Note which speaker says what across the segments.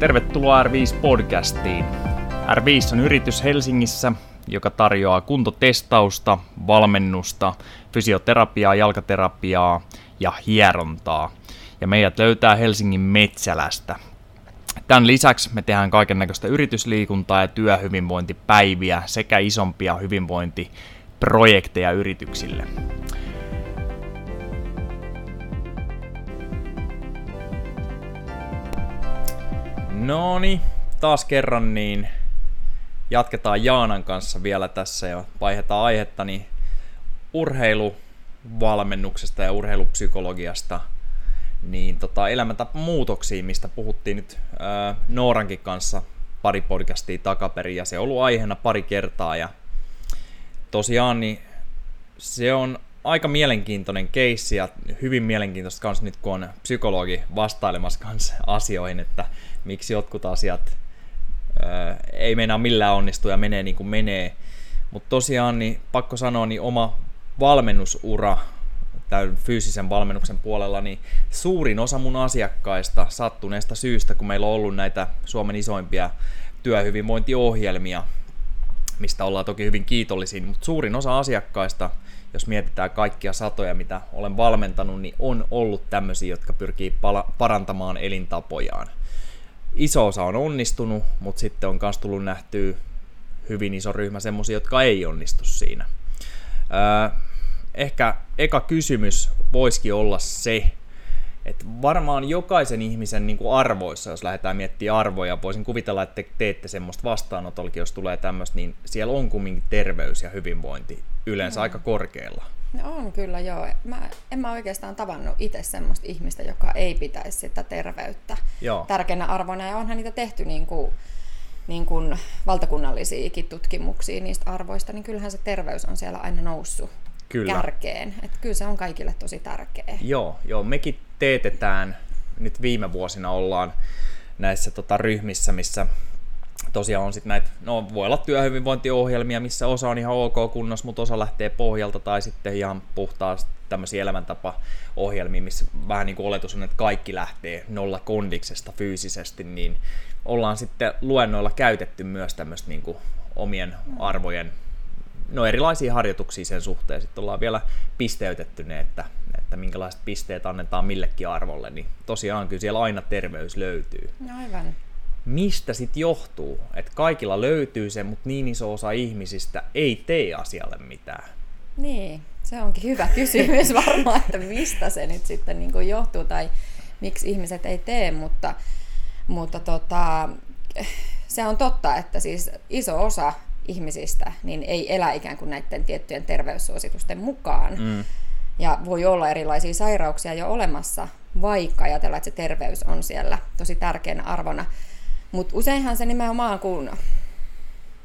Speaker 1: Tervetuloa R5-podcastiin. R5 on yritys Helsingissä, joka tarjoaa kuntotestausta, valmennusta, fysioterapiaa, jalkaterapiaa ja hierontaa. Ja meidät löytää Helsingin Metsälästä. Tämän lisäksi me tehdään kaiken näköistä yritysliikuntaa ja työhyvinvointipäiviä sekä isompia hyvinvointiprojekteja yrityksille. No niin, taas kerran niin jatketaan Jaanan kanssa vielä tässä ja vaihdetaan aihetta niin urheiluvalmennuksesta ja urheilupsykologiasta niin tota, elämäntapamuutoksiin, mistä puhuttiin nyt ää, Noorankin kanssa pari podcastia takaperin ja se on ollut aiheena pari kertaa ja tosiaan niin se on aika mielenkiintoinen keissi ja hyvin mielenkiintoista kanssa nyt kun on psykologi vastailemassa kanssa asioihin, että miksi jotkut asiat ää, ei meinaa millään onnistu ja menee niin kuin menee. Mutta tosiaan niin pakko sanoa, niin oma valmennusura tämän fyysisen valmennuksen puolella, niin suurin osa mun asiakkaista sattuneesta syystä, kun meillä on ollut näitä Suomen isoimpia työhyvinvointiohjelmia, mistä ollaan toki hyvin kiitollisia, mutta suurin osa asiakkaista, jos mietitään kaikkia satoja, mitä olen valmentanut, niin on ollut tämmöisiä, jotka pyrkii parantamaan elintapojaan. Iso osa on onnistunut, mutta sitten on myös tullut nähtyä hyvin iso ryhmä semmoisia, jotka ei onnistu siinä. Öö, ehkä eka kysymys voisikin olla se, että varmaan jokaisen ihmisen niin kuin arvoissa, jos lähdetään miettimään arvoja, voisin kuvitella, että te teette semmoista vastaanotollakin, jos tulee tämmöistä, niin siellä on kumminkin terveys ja hyvinvointi yleensä mm. aika korkealla.
Speaker 2: No on kyllä joo. Mä, en mä oikeastaan tavannut itse semmoista ihmistä, joka ei pitäisi sitä terveyttä joo. tärkeänä arvona. Ja onhan niitä tehty niin kuin, niin kuin valtakunnallisiakin tutkimuksia niistä arvoista, niin kyllähän se terveys on siellä aina noussut kyllä. kärkeen. Että kyllä se on kaikille tosi tärkeä.
Speaker 1: Joo, joo, mekin teetetään, nyt viime vuosina ollaan näissä tota, ryhmissä, missä tosiaan on sitten näitä, no voi olla työhyvinvointiohjelmia, missä osa on ihan ok kunnossa, mutta osa lähtee pohjalta tai sitten ihan puhtaasti tämmöisiä elämäntapaohjelmia, missä vähän niin kuin oletus on, että kaikki lähtee nolla kondiksesta fyysisesti, niin ollaan sitten luennoilla käytetty myös tämmöistä niin kuin omien arvojen no erilaisia harjoituksia sen suhteen. Sitten ollaan vielä pisteytetty ne, että, että minkälaiset pisteet annetaan millekin arvolle, niin tosiaan kyllä siellä aina terveys löytyy.
Speaker 2: No aivan.
Speaker 1: Mistä sitten johtuu, että kaikilla löytyy se, mutta niin iso osa ihmisistä ei tee asialle mitään?
Speaker 2: Niin, se onkin hyvä kysymys varmaan, että mistä se nyt sitten niin kuin johtuu tai miksi ihmiset ei tee, mutta, mutta tota, se on totta, että siis iso osa ihmisistä niin ei elä ikään kuin näiden tiettyjen terveyssuositusten mukaan. Mm. Ja voi olla erilaisia sairauksia jo olemassa, vaikka ajatellaan, että se terveys on siellä tosi tärkeänä arvona. Mutta useinhan se nimenomaan, kun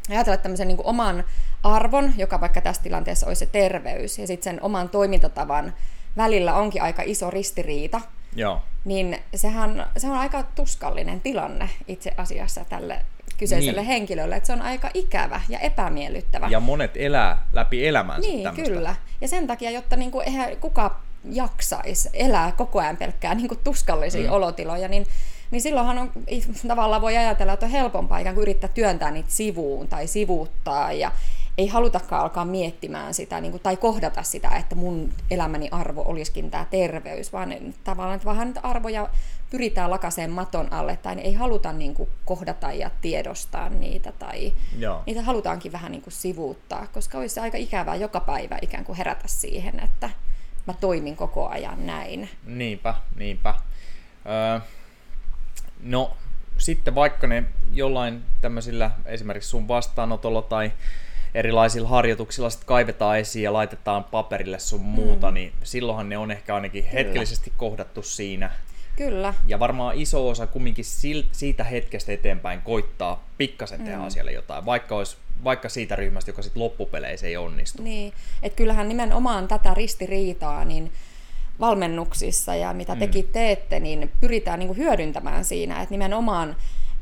Speaker 2: ajatellaan tämmöisen niin oman arvon, joka vaikka tässä tilanteessa olisi se terveys, ja sitten sen oman toimintatavan välillä onkin aika iso ristiriita, Joo. niin sehän se on aika tuskallinen tilanne itse asiassa tälle kyseiselle niin. henkilölle, että se on aika ikävä ja epämiellyttävä.
Speaker 1: Ja monet elää läpi elämänsä
Speaker 2: Niin, tämmöstä. kyllä. Ja sen takia, jotta niinku, eihän kuka jaksaisi elää koko ajan pelkkää niinku tuskallisia mm. olotiloja, niin niin silloinhan on, tavallaan voi ajatella, että on helpompaa ikään kuin yrittää työntää niitä sivuun tai sivuuttaa ja ei halutakaan alkaa miettimään sitä niin kuin, tai kohdata sitä, että mun elämäni arvo olisikin tämä terveys, vaan tavallaan että vähän arvoja pyritään lakaseen maton alle tai ei haluta niin kuin, kohdata ja tiedostaa niitä tai Joo. niitä halutaankin vähän niin kuin, sivuuttaa, koska olisi aika ikävää joka päivä ikään kuin herätä siihen, että mä toimin koko ajan näin.
Speaker 1: Niinpä, niinpä. Öö, no sitten vaikka ne jollain tämmöisillä esimerkiksi sun vastaanotolla tai erilaisilla harjoituksilla sit kaivetaan esiin ja laitetaan paperille sun muuta, mm. niin silloinhan ne on ehkä ainakin Kyllä. hetkellisesti kohdattu siinä.
Speaker 2: Kyllä.
Speaker 1: Ja varmaan iso osa kumminkin siitä hetkestä eteenpäin koittaa pikkasen tehdä mm. asialle jotain, vaikka olisi vaikka siitä ryhmästä, joka sitten loppupeleissä ei onnistu.
Speaker 2: Niin, että kyllähän nimenomaan tätä ristiriitaa, niin valmennuksissa ja mitä mm. tekin teette, niin pyritään niin kuin hyödyntämään siinä, että nimenomaan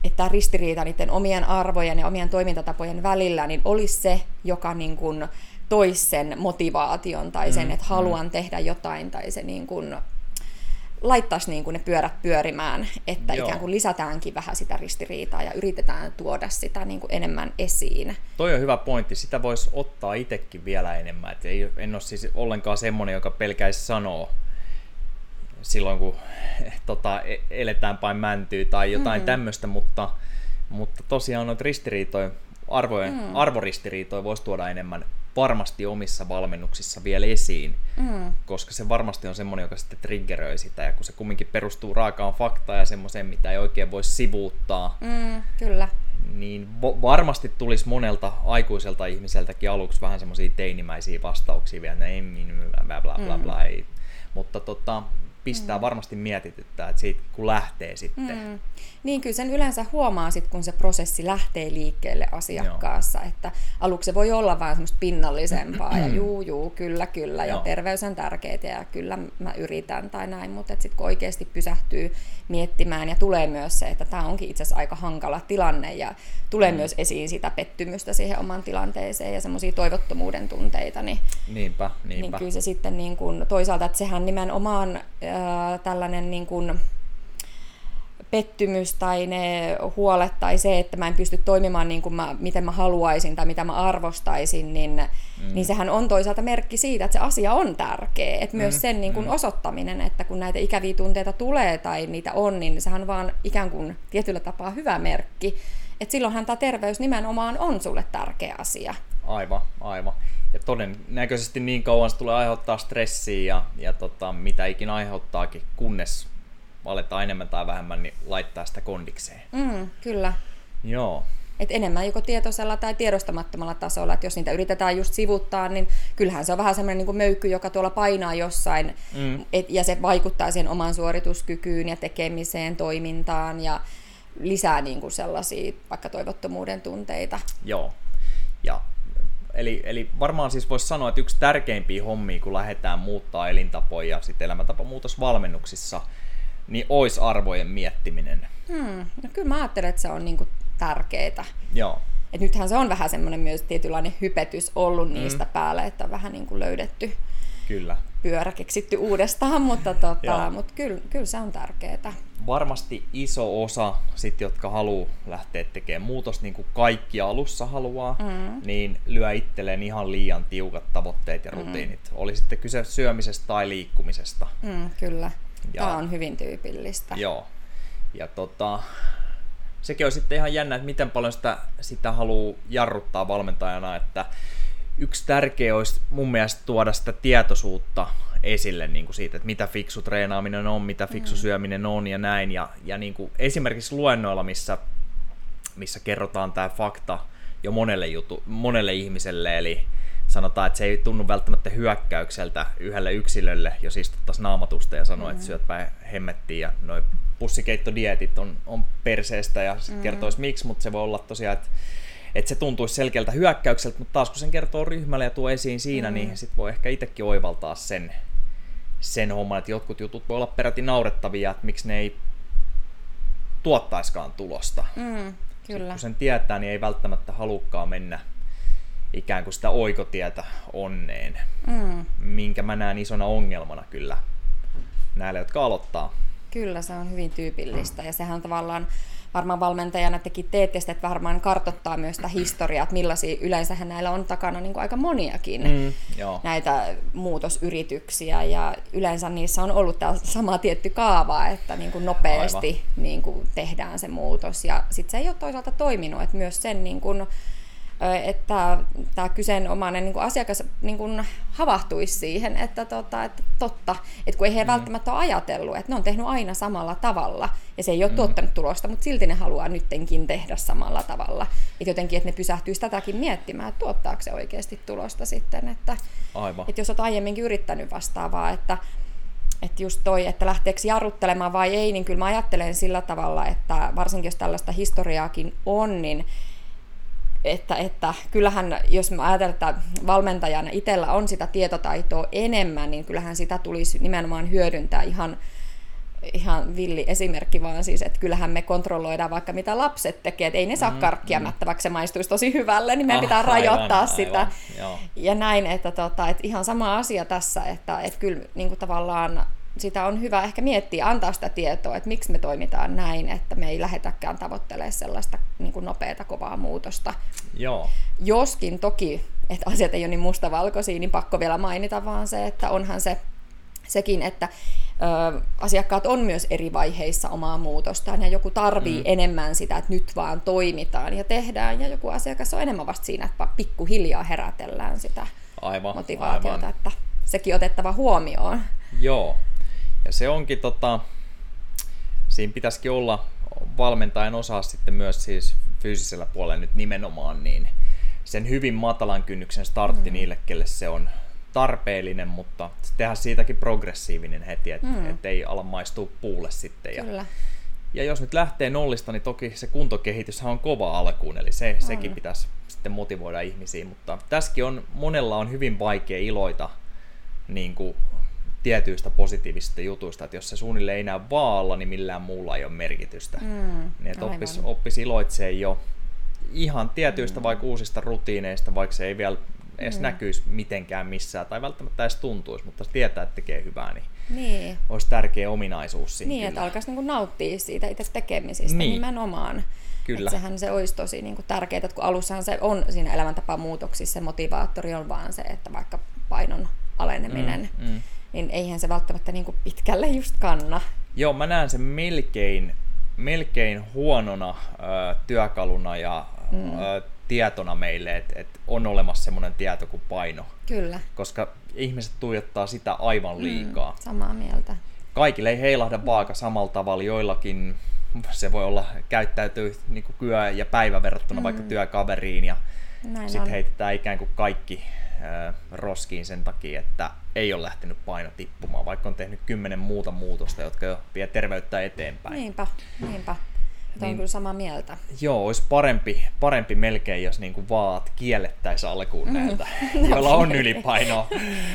Speaker 2: että tämä ristiriita niiden omien arvojen ja omien toimintatapojen välillä niin olisi se, joka niin kuin toisi sen motivaation tai sen, mm, että haluan mm. tehdä jotain tai se niin kuin laittaisi niin kuin ne pyörät pyörimään, että
Speaker 1: Joo.
Speaker 2: ikään kuin lisätäänkin vähän sitä ristiriitaa ja yritetään tuoda sitä niin kuin enemmän esiin.
Speaker 1: Toi on hyvä pointti. Sitä voisi ottaa itsekin vielä enemmän. Et ei, en ole siis ollenkaan semmoinen, joka pelkäisi sanoa silloin, kun tota, e- eletään päin mäntyy tai jotain mm. tämmöistä, mutta, mutta tosiaan noita ristiriitoja, arvojen, mm. arvoristiriitoja voisi tuoda enemmän varmasti omissa valmennuksissa vielä esiin, mm. koska se varmasti on semmoinen, joka sitten triggeröi sitä, ja kun se kumminkin perustuu raakaan faktaan ja semmoiseen, mitä ei oikein voi sivuuttaa,
Speaker 2: Mm, kyllä.
Speaker 1: niin vo- varmasti tulisi monelta aikuiselta ihmiseltäkin aluksi vähän semmoisia teinimäisiä vastauksia vielä, että ei, min- bla bla bla bla, ei. mutta tota, pistää varmasti mietityttää, että siitä kun lähtee sitten.
Speaker 2: Mm. Niin kyllä sen yleensä huomaa sit, kun se prosessi lähtee liikkeelle asiakkaassa, Joo. että aluksi se voi olla vähän semmoista pinnallisempaa ja juu, juu, kyllä, kyllä, ja
Speaker 1: Joo.
Speaker 2: terveys on tärkeää ja kyllä mä yritän tai näin, mutta sitten kun oikeasti pysähtyy miettimään ja tulee myös se, että tämä onkin itse asiassa aika hankala tilanne ja tulee mm. myös esiin sitä pettymystä siihen oman tilanteeseen ja semmoisia toivottomuuden tunteita, niin
Speaker 1: Niinpä,
Speaker 2: niin
Speaker 1: niinpä.
Speaker 2: kyllä se sitten niin kuin, toisaalta, että sehän nimenomaan tällainen niin kuin, pettymys tai ne huolet tai se, että mä en pysty toimimaan niin kuin mä, miten mä haluaisin tai mitä mä arvostaisin, niin, mm. niin sehän on toisaalta merkki siitä, että se asia on tärkeä. Että myös
Speaker 1: Mm,
Speaker 2: sen niin kuin
Speaker 1: mm.
Speaker 2: osoittaminen, että kun näitä ikäviä tunteita tulee tai niitä on, niin sehän on vaan ikään kuin tietyllä tapaa hyvä merkki. Että silloinhan tämä terveys nimenomaan on sulle tärkeä asia.
Speaker 1: Aivan, aivan. Ja todennäköisesti niin kauan se tulee aiheuttaa stressiä ja, ja tota, mitä ikinä aiheuttaakin, kunnes aletaan enemmän tai vähemmän niin laittaa sitä kondikseen.
Speaker 2: Mm, kyllä.
Speaker 1: Joo,
Speaker 2: Et enemmän joko tietoisella tai tiedostamattomalla tasolla. Et jos niitä yritetään just sivuttaa, niin kyllähän se on vähän semmoinen niin möykky, joka tuolla painaa jossain.
Speaker 1: Mm.
Speaker 2: Et, ja se vaikuttaa siihen omaan suorituskykyyn ja tekemiseen, toimintaan ja lisää niin kuin sellaisia vaikka toivottomuuden tunteita.
Speaker 1: joo. Ja, eli, eli varmaan siis voisi sanoa, että yksi tärkeimpiä hommia, kun lähdetään muuttaa elintapoja ja sitten elämäntapamuutos valmennuksissa, niin olisi arvojen miettiminen.
Speaker 2: Hmm. No kyllä mä ajattelen, että se on niin kuin tärkeää.
Speaker 1: Joo,
Speaker 2: Et nythän se on vähän semmoinen myös tietynlainen hypetys ollut niistä päälle, että on vähän niin kuin löydetty
Speaker 1: kyllä.
Speaker 2: pyörä keksitty uudestaan, mutta, tota, mutta kyllä, kyllä se on tärkeää.
Speaker 1: varmasti iso osa, sit, jotka haluaa lähteä tekemään muutosta, niin kuin kaikki alussa haluaa, mm. niin lyö itselleen ihan liian tiukat tavoitteet ja rutiinit. Mm. Oli sitten kyse syömisestä tai liikkumisesta.
Speaker 2: Mm, kyllä.
Speaker 1: Ja-
Speaker 2: Tämä on hyvin tyypillistä.
Speaker 1: Joo. Ja tota, sekin on sitten ihan jännä, että miten paljon sitä, sitä haluaa jarruttaa valmentajana, että yksi tärkeä olisi mun mielestä tuoda sitä tietoisuutta esille niin kuin siitä, että mitä fiksu treenaaminen on, mitä fiksu syöminen on ja näin. Ja, ja niin kuin esimerkiksi luennoilla, missä, missä kerrotaan tämä fakta jo monelle, jutu, monelle ihmiselle, eli sanotaan, että se ei tunnu välttämättä hyökkäykseltä yhdelle yksilölle, jos istuttaisiin naamatusta ja sanoo, mm. että syöt päin hemmettiin ja noin pussikeittodietit on, on perseestä ja sit mm. kertoisi miksi, mutta se voi olla tosiaan, että että se tuntuisi selkeältä hyökkäykseltä, mutta taas kun sen kertoo ryhmälle ja tuo esiin siinä, mm. niin sitten voi ehkä itsekin oivaltaa sen, sen homman, että jotkut jutut voi olla peräti naurettavia, että miksi ne ei tuottaiskaan tulosta.
Speaker 2: Mm, kyllä.
Speaker 1: Kun sen tietää, niin ei välttämättä halukkaan mennä ikään kuin sitä oikotietä onneen,
Speaker 2: Mm,
Speaker 1: minkä mä näen isona ongelmana kyllä näille, jotka aloittaa.
Speaker 2: kyllä, se on hyvin tyypillistä. Ja sehän tavallaan varmaan valmentajana tekin teette sitä, että varmaan kartottaa myös sitä historiaa, että millaisia yleensähän näillä on takana niin kuin aika moniakin.
Speaker 1: Mm, joo.
Speaker 2: näitä muutosyrityksiä ja yleensä niissä on ollut tämä sama tietty kaava, että niin kuin nopeasti niin kuin tehdään se muutos ja sitten se ei ole toisaalta toiminut, että myös sen niin kuin, että tämä kyseenomainen niin kuin asiakas niin kuin havahtuisi siihen, että, tota, että totta, että kun ei he mm. välttämättä ole ajatellut, että ne on tehnyt aina samalla tavalla ja se ei ole mm. tuottanut tulosta, mutta silti ne haluaa nyttenkin tehdä samalla tavalla. Että jotenkin, että ne pysähtyisi tätäkin miettimään, että tuottaako se oikeasti tulosta sitten, että,
Speaker 1: Aivan.
Speaker 2: että jos olet aiemminkin yrittänyt vastaavaa, että, että just toi, että lähteekö jarruttelemaan vai ei, niin kyllä mä ajattelen sillä tavalla, että varsinkin jos tällaista historiaakin on, niin että, että kyllähän, jos mä ajattelen, että valmentajana itsellä on sitä tietotaitoa enemmän, niin kyllähän sitä tulisi nimenomaan hyödyntää ihan, ihan villi esimerkki vaan siis, että kyllähän me kontrolloidaan vaikka mitä lapset tekee, että ei ne saa
Speaker 1: Mm,
Speaker 2: karkkia
Speaker 1: mm.
Speaker 2: mättä, vaikka se maistuisi tosi hyvälle, niin meidän
Speaker 1: Ah,
Speaker 2: pitää
Speaker 1: aivan,
Speaker 2: rajoittaa
Speaker 1: aivan,
Speaker 2: sitä.
Speaker 1: joo.
Speaker 2: Ja näin, että, tota, että ihan sama asia tässä, että, että kyllä niin kuin tavallaan sitä on hyvä ehkä miettiä, antaa sitä tietoa, että miksi me toimitaan näin, että me ei lähetäkään tavoittelemaan sellaista niin kuin nopeata, kovaa muutosta.
Speaker 1: Joo.
Speaker 2: Joskin toki, että asiat ei ole niin mustavalkoisia, niin pakko vielä mainita vaan se, että onhan se sekin, että ö, asiakkaat on myös eri vaiheissa omaa muutostaan ja joku tarvii mm. enemmän sitä, että nyt vaan toimitaan ja tehdään ja joku asiakas on enemmän vasta siinä, että pikkuhiljaa herätellään sitä
Speaker 1: aivan,
Speaker 2: motivaatiota,
Speaker 1: aivan.
Speaker 2: että sekin otettava huomioon.
Speaker 1: Joo, ja se onkin tota, siinä pitäisikin olla valmentajan osaa sitten myös siis fyysisellä puolella nyt nimenomaan, niin sen hyvin matalan kynnyksen startti mm. niille, kelle se on tarpeellinen, mutta tehdä siitäkin progressiivinen heti, että mm. et ei ala maistua puulle sitten.
Speaker 2: Kyllä.
Speaker 1: Ja, ja jos nyt lähtee nollista, niin toki se kuntokehitys on kova alkuun, eli se, on. sekin pitäisi sitten motivoida ihmisiä, mutta tässäkin on, monella on hyvin vaikea iloita niin kuin tietyistä positiivisista jutuista, että jos se suunnilleen ei näy vaalla, niin millään muulla ei ole merkitystä. Mm, niin että oppisi oppis iloitsee jo ihan tietyistä mm. vaikka uusista rutiineista, vaikka se ei vielä edes mm. näkyisi mitenkään missään tai välttämättä edes tuntuisi, mutta tietää, että tekee hyvää, niin, niin. olisi tärkeä ominaisuus siinä
Speaker 2: Niin, kyllä. että alkaisi niinku nauttia siitä itse tekemisistä niin. nimenomaan. Kyllä. Että sehän se olisi tosi niin kuin tärkeää, että kun alussahan se on siinä elämäntapamuutoksissa, se motivaattori on vaan se, että vaikka painon aleneminen, mm, mm. Niin eihän se välttämättä niin kuin pitkälle just kanna.
Speaker 1: Joo, mä näen sen melkein, melkein huonona ö, työkaluna ja mm. ö, tietona meille, että et on olemassa semmoinen tieto kuin paino.
Speaker 2: Kyllä.
Speaker 1: Koska ihmiset tuijottaa sitä aivan mm, liikaa. Mm,
Speaker 2: samaa mieltä.
Speaker 1: Kaikille ei heilahda vaaka samalla tavalla, joillakin se voi olla käyttäytyy niin kuin kyö ja päivä verrattuna mm. vaikka työkaveriin ja sitten heitetään ikään kuin kaikki roskiin sen takia, että ei ole lähtenyt paino tippumaan, vaikka on tehnyt kymmenen muuta muutosta, jotka jo vie terveyttä eteenpäin.
Speaker 2: Niinpä, niinpä. Niin, on kyllä samaa mieltä.
Speaker 1: Joo, olisi parempi, parempi melkein, jos niinku vaat kiellettäisiin alkuun mm. näiltä, joilla on ylipainoa.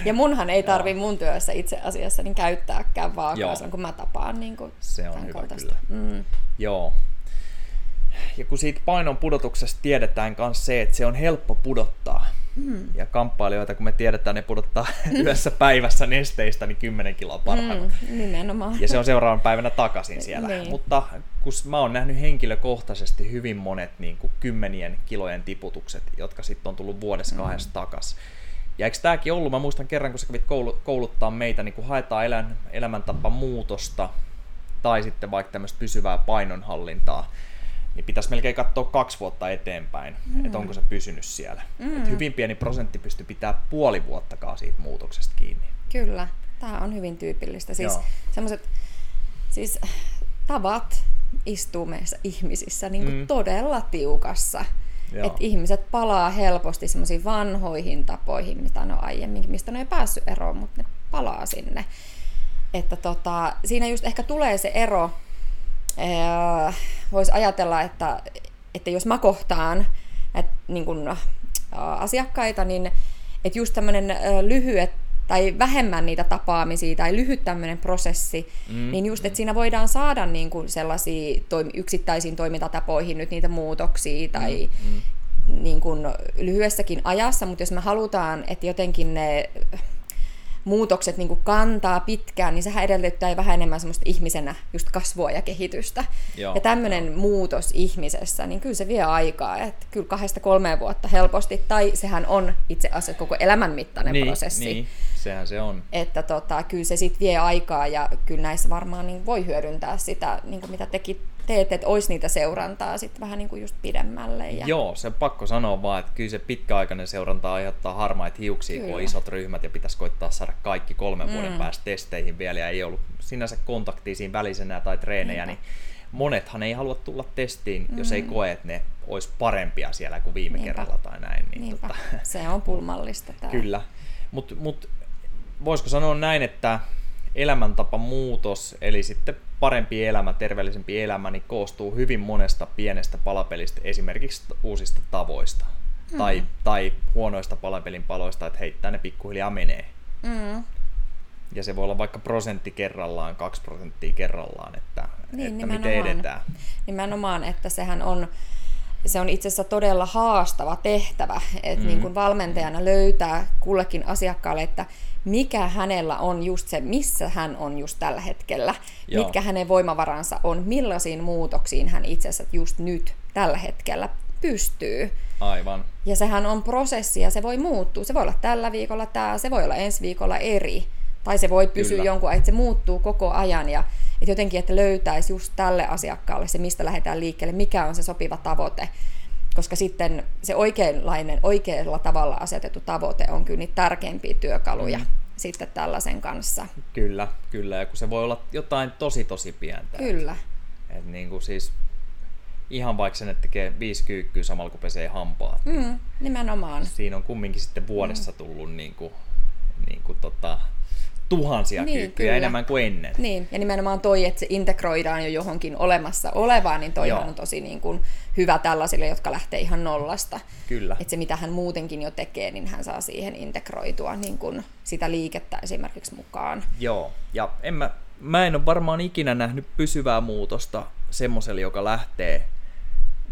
Speaker 2: ja munhan ei tarvi mun työssä itse asiassa niin käyttääkään vaakaa, kun mä tapaan niin kuin
Speaker 1: Se on hyvä kyllä. Mm. Joo. Ja kun siitä painon pudotuksesta tiedetään myös se, että se on helppo pudottaa, Mm. Ja kamppailijoita, kun me tiedetään, ne pudottaa yhdessä päivässä nesteistä niin 10 kiloa parhaimmat.
Speaker 2: Mm, nimenomaan.
Speaker 1: Ja se on seuraavan päivänä takaisin siellä. Niin. Mutta kun mä oon nähnyt henkilökohtaisesti hyvin monet niin kuin kymmenien kilojen tiputukset, jotka sitten on tullut vuodessa mm. kahdessa takas. Ja eikö tämäkin ollut, mä muistan kerran, kun sä kävit kouluttaa meitä, niin kun haetaan elän, elämäntapa muutosta tai sitten vaikka tämmöistä pysyvää painonhallintaa, niin pitäisi melkein katsoa kaksi vuotta eteenpäin, mm. että onko se pysynyt siellä. Mm. Et hyvin pieni prosentti pystyy pitää puoli vuottakaan siitä muutoksesta kiinni.
Speaker 2: Kyllä, tämä on hyvin tyypillistä. Siis semmoiset siis tavat istuu meissä ihmisissä niin kuin mm. todella tiukassa. Että ihmiset palaa helposti semmoisiin vanhoihin tapoihin, mitä ne on aiemmin, mistä ne ei päässyt eroon, mutta ne palaa sinne. Että tota, siinä just ehkä tulee se ero, voisi ajatella, että, että jos mä kohtaan että niin kun, asiakkaita, niin että just tämmöinen lyhyet tai vähemmän niitä tapaamisia tai lyhyt tämmöinen prosessi, mm, niin just, että siinä voidaan saada niin kuin sellaisia toimi, yksittäisiin toimintatapoihin nyt niitä muutoksia tai mm, mm. Niin kuin lyhyessäkin ajassa, mutta jos me halutaan, että jotenkin ne muutokset niin kuin kantaa pitkään, niin sehän edellyttää vähän enemmän semmoista ihmisenä just kasvua ja kehitystä. Joo, ja tämmöinen joo. muutos ihmisessä, niin kyllä se vie aikaa, että kyllä kahdesta kolmeen vuotta helposti, tai sehän on itse asiassa koko elämän mittainen
Speaker 1: niin,
Speaker 2: prosessi.
Speaker 1: Niin, sehän se on.
Speaker 2: Että tota, kyllä se sitten vie aikaa, ja kyllä näissä varmaan niin voi hyödyntää sitä, niin kuin mitä teki teet, että olisi niitä seurantaa sitten vähän niin kuin just pidemmälle. Ja...
Speaker 1: Joo, se on pakko sanoa vaan, että kyllä se pitkäaikainen seuranta aiheuttaa harmaita hiuksia, kyllä. kun on isot ryhmät ja pitäisi koittaa saada kaikki kolmen mm. vuoden päästä testeihin vielä ja ei ollut sinänsä kontaktia siinä välisenä tai treenejä, Niinpä. niin monethan ei halua tulla testiin, mm. jos ei mm. koe, että ne olisi parempia siellä kuin viime Niinpä. kerralla tai näin. Niin
Speaker 2: tota... Se on pulmallista. Tää.
Speaker 1: Kyllä, mutta mut, voisiko sanoa näin, että elämäntapa muutos, eli sitten parempi elämä, terveellisempi elämä, niin koostuu hyvin monesta pienestä palapelistä, esimerkiksi uusista tavoista. Mm. Tai, tai huonoista palapelin paloista, että heittää ne pikkuhiljaa menee. Mm. Ja se voi olla vaikka prosentti kerrallaan, kaksi prosenttia kerrallaan, että, niin, että miten edetään.
Speaker 2: Nimenomaan, että sehän on se on itse asiassa todella haastava tehtävä, että mm. niin kuin valmentajana löytää kullekin asiakkaalle, että mikä hänellä on just se, missä hän on just tällä hetkellä, Joo. mitkä hänen voimavaransa on, millaisiin muutoksiin hän itse asiassa just nyt tällä hetkellä pystyy.
Speaker 1: Aivan.
Speaker 2: Ja sehän on prosessi ja se voi muuttua. Se voi olla tällä viikolla tämä, se voi olla ensi viikolla eri. Tai se voi pysyä Kyllä. jonkun, että se muuttuu koko ajan ja että jotenkin, että löytäisi just tälle asiakkaalle se, mistä lähdetään liikkeelle, mikä on se sopiva tavoite. Koska sitten se oikeanlainen, oikealla tavalla asetettu tavoite on kyllä niitä tärkeimpiä työkaluja mm. sitten tällaisen kanssa.
Speaker 1: Kyllä, kyllä. Ja kun se voi olla jotain tosi tosi pientä.
Speaker 2: Kyllä.
Speaker 1: Et, et niin kuin siis ihan vaikka sen, että tekee viisi kyykkyä samalla kun pesee hampaat.
Speaker 2: Mm, nimenomaan.
Speaker 1: Siinä on kumminkin sitten vuodessa mm. tullut niin kuin, niin kuin tota, tuhansia niin, kyykkyjä kyllä. enemmän kuin ennen.
Speaker 2: Niin, ja nimenomaan toi, että se integroidaan jo johonkin olemassa olevaan, niin toi on tosi niin kuin hyvä tällaisille, jotka lähtee ihan nollasta.
Speaker 1: Kyllä.
Speaker 2: Että se, mitä hän muutenkin jo tekee, niin hän saa siihen integroitua niin kuin sitä liikettä esimerkiksi mukaan.
Speaker 1: Joo, ja en mä, mä en ole varmaan ikinä nähnyt pysyvää muutosta semmoiselle, joka lähtee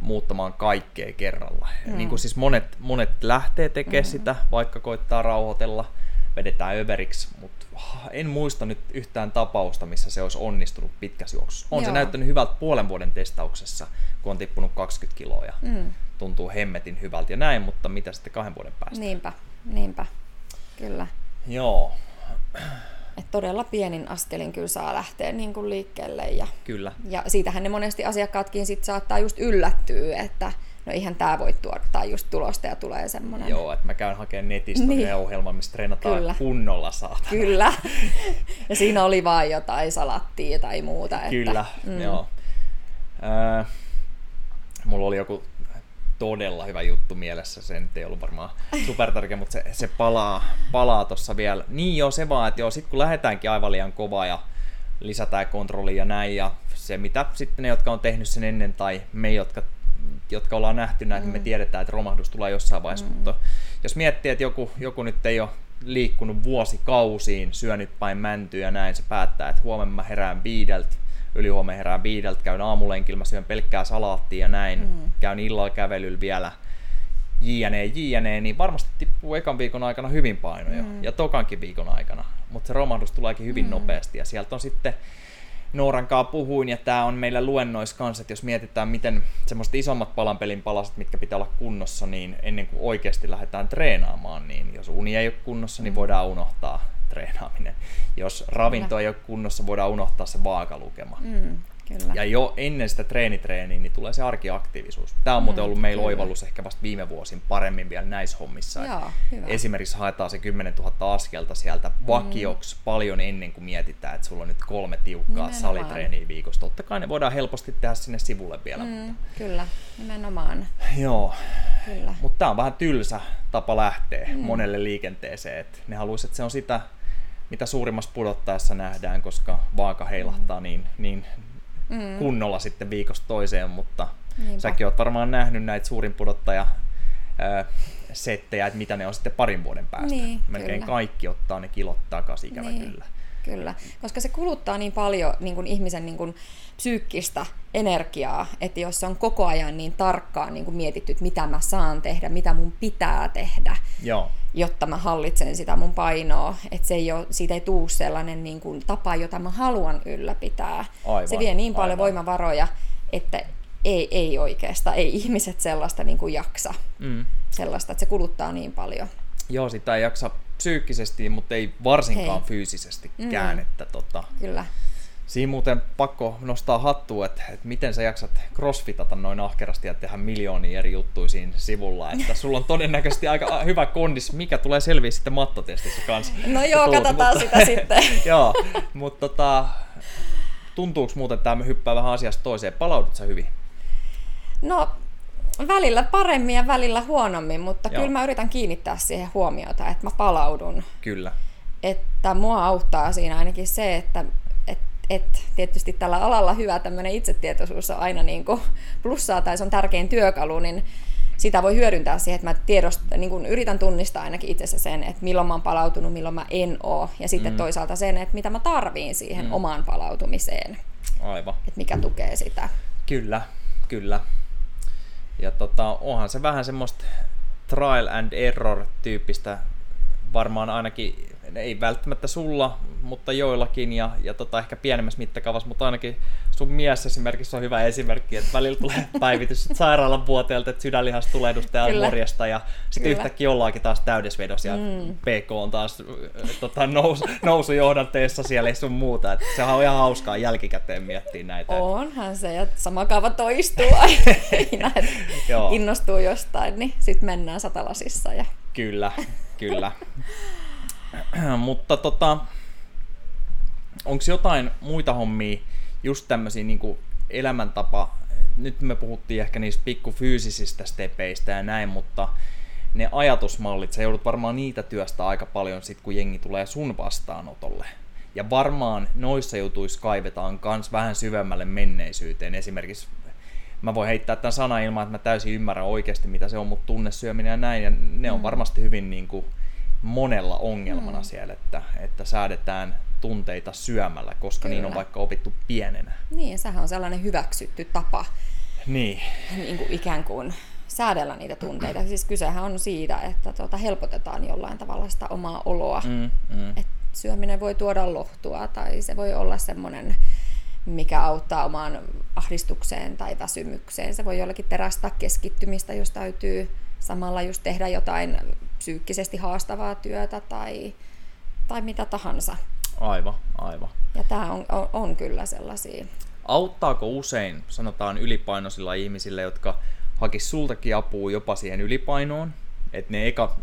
Speaker 1: muuttamaan kaikkea kerralla. Mm. Niin kuin siis monet, monet lähtee tekemään mm. sitä, vaikka koittaa rauhoitella, vedetään överiksi, mutta en muista nyt yhtään tapausta, missä se olisi onnistunut pitkässä juoksussa. On Joo. se näyttänyt hyvältä puolen vuoden testauksessa, kun on tippunut 20 kiloa ja mm. tuntuu hemmetin hyvältä ja näin, mutta mitä sitten kahden vuoden päästä?
Speaker 2: Niinpä, niinpä, kyllä.
Speaker 1: Joo.
Speaker 2: Et todella pienin askelin kyllä saa lähteä niin kuin liikkeelle. Ja,
Speaker 1: kyllä.
Speaker 2: Ja siitähän ne monesti asiakkaatkin sit saattaa just yllättyä, että no eihän tämä voi tuottaa just tulosta ja tulee semmoinen...
Speaker 1: Joo, että mä käyn hakemaan netistä niin. ohjelman, mistä treenataan Kyllä. kunnolla saatana.
Speaker 2: Kyllä. ja siinä oli vain jotain salattia tai muuta. Että,
Speaker 1: Kyllä, mm. joo. Äh, mulla oli joku todella hyvä juttu mielessä, se nyt ei ollut varmaan supertärkeä, mutta se, se palaa, palaa tuossa vielä. Niin joo, se vaan, että joo, sit kun lähdetäänkin aivan liian kovaa ja lisätään kontrollia ja näin, ja se mitä sitten ne, jotka on tehnyt sen ennen, tai me, jotka jotka ollaan nähty näin, mm. me tiedetään, että romahdus tulee jossain vaiheessa, mm. mutta jos miettii, että joku, joku nyt ei ole liikkunut vuosikausiin, syönyt päin mäntyä ja näin, se päättää, että huomenna mä herään viideltä, ylihuomenna herään viideltä, käyn aamulenkillä, mä syön pelkkää salaattia ja näin, mm. käyn illalla kävelyllä vielä, jne, jne, niin varmasti tippuu ekan viikon aikana hyvin painoja mm. ja tokankin viikon aikana, mutta se romahdus tuleekin hyvin mm. nopeasti ja sieltä on sitten Nooran kanssa puhuin, ja tämä on meillä luennois kanssa, että jos mietitään, miten semmoiset isommat palanpelin palaset, mitkä pitää olla kunnossa, niin ennen kuin oikeasti lähdetään treenaamaan, niin jos uni ei ole kunnossa, niin mm. voidaan unohtaa treenaaminen. Jos ravinto ei ole kunnossa, voidaan unohtaa se vaakalukema. Mm.
Speaker 2: Kyllä.
Speaker 1: Ja jo ennen sitä treenitreeniä niin tulee se arkiaktiivisuus. Tämä on mm, muuten ollut meillä kyllä. oivallus ehkä vasta viime vuosin paremmin vielä näissä hommissa.
Speaker 2: Joo, hyvä.
Speaker 1: Esimerkiksi haetaan se 10 000 askelta sieltä mm. vakioksi mm. paljon ennen kuin mietitään, että sulla on nyt kolme tiukkaa nimenomaan. salitreeniä viikossa. Totta kai ne voidaan helposti tehdä sinne sivulle vielä. Mm, mutta...
Speaker 2: Kyllä, nimenomaan.
Speaker 1: Joo, mutta tämä on vähän tylsä tapa lähteä mm. monelle liikenteeseen. Et ne haluaisivat, että se on sitä, mitä suurimmassa pudottaessa nähdään, koska vaaka heilahtaa mm. niin, niin mm. kunnolla sitten viikosta toiseen, mutta Niinpä. säkin oot varmaan nähnyt näitä suurin pudottaja settejä, että mitä ne on sitten parin vuoden päästä.
Speaker 2: Niin,
Speaker 1: Melkein kyllä. kaikki ottaa ne kilot takaisin, ikävä niin. kyllä.
Speaker 2: Kyllä, koska se kuluttaa niin paljon niin kuin ihmisen niin kuin, psyykkistä energiaa, että jos se on koko ajan niin tarkkaan niin kuin mietitty, että mitä mä saan tehdä, mitä mun pitää tehdä,
Speaker 1: Joo.
Speaker 2: jotta mä hallitsen sitä mun painoa, että se ei ole, siitä ei tule sellainen niin kuin, tapa, jota mä haluan ylläpitää.
Speaker 1: Aivan,
Speaker 2: se vie niin paljon
Speaker 1: aivan.
Speaker 2: voimavaroja, että ei, ei oikeastaan, ei ihmiset sellaista niin kuin jaksa. Mm. Sellaista, että se kuluttaa niin paljon.
Speaker 1: Joo, sitä ei jaksa psyykkisesti, mutta ei varsinkaan Hei. fyysisestikään. Mm. Että tota,
Speaker 2: Kyllä.
Speaker 1: Siinä muuten pakko nostaa hattua, että, että miten sä jaksat crossfitata noin ahkerasti ja tehdä miljoonia eri juttuja siinä sivulla. Että sulla on todennäköisesti aika hyvä kondis, mikä tulee selviä sitten mattotestissä kanssa.
Speaker 2: No joo, tuut, katsotaan mutta, sitä sitten.
Speaker 1: joo, mutta tota, tuntuuko muuten tämä hyppää vähän asiasta toiseen? Palaudut sä hyvin?
Speaker 2: No välillä paremmin ja välillä huonommin, mutta Joo. kyllä mä yritän kiinnittää siihen huomiota, että mä palaudun.
Speaker 1: Kyllä.
Speaker 2: Että mua auttaa siinä ainakin se, että et, et, tietysti tällä alalla hyvä tämmöinen itsetietoisuus on aina niin kuin plussaa tai se on tärkein työkalu, niin sitä voi hyödyntää siihen, että mä tiedost, niin kuin yritän tunnistaa ainakin itsessä sen, että milloin mä oon palautunut, milloin mä en oo. Ja sitten mm. toisaalta sen, että mitä mä tarviin siihen mm. omaan palautumiseen.
Speaker 1: Aivan.
Speaker 2: Että mikä tukee sitä.
Speaker 1: Kyllä, kyllä. Ja tota, onhan se vähän semmoista trial and error tyyppistä varmaan ainakin, ei välttämättä sulla, mutta joillakin ja, ja tota, ehkä pienemmässä mittakaavassa, mutta ainakin sun mies esimerkiksi on hyvä esimerkki, että välillä tulee päivitys sairaalan vuoteelta, että sydänlihastulehdusta ja morjesta ja sitten yhtäkkiä ollaankin taas täydesvedossa ja mm. PK on taas tota, nous, nousujohdanteessa siellä ei sun muuta. Että sehän on ihan hauskaa jälkikäteen miettiä näitä.
Speaker 2: Onhan se ja sama kaava toistuu aina, innostuu jostain, niin sitten mennään satalasissa. Ja...
Speaker 1: Kyllä, kyllä. Mutta tota, onko jotain muita hommia, just tämmöisiä niin elämäntapa, nyt me puhuttiin ehkä niistä pikkufyysisistä stepeistä ja näin, mutta ne ajatusmallit, sä joudut varmaan niitä työstä aika paljon sit, kun jengi tulee sun vastaanotolle. Ja varmaan noissa jutuissa kaivetaan kans vähän syvemmälle menneisyyteen. Esimerkiksi mä voin heittää tämän sanan ilman, että mä täysin ymmärrän oikeasti, mitä se on, mutta tunnesyöminen ja näin, ja ne on mm. varmasti hyvin niin kuin monella ongelmana mm. siellä, että, että säädetään tunteita syömällä, koska Kyllä. niin on vaikka opittu pienenä.
Speaker 2: Niin, sehän on sellainen hyväksytty tapa
Speaker 1: niin.
Speaker 2: Niin kuin ikään kuin säädellä niitä tunteita. Siis kysehän on siitä, että tuota, helpotetaan jollain tavalla sitä omaa oloa. Mm, mm. Et syöminen voi tuoda lohtua tai se voi olla semmoinen, mikä auttaa omaan ahdistukseen tai väsymykseen. Se voi jollakin terästää keskittymistä, jos täytyy samalla just tehdä jotain psyykkisesti haastavaa työtä tai, tai mitä tahansa.
Speaker 1: Aivan, aivan.
Speaker 2: Ja tämä on, on, on kyllä sellaisia.
Speaker 1: Auttaako usein, sanotaan ylipainoisilla ihmisillä, jotka hakis sultakin apua jopa siihen ylipainoon, että ne eka,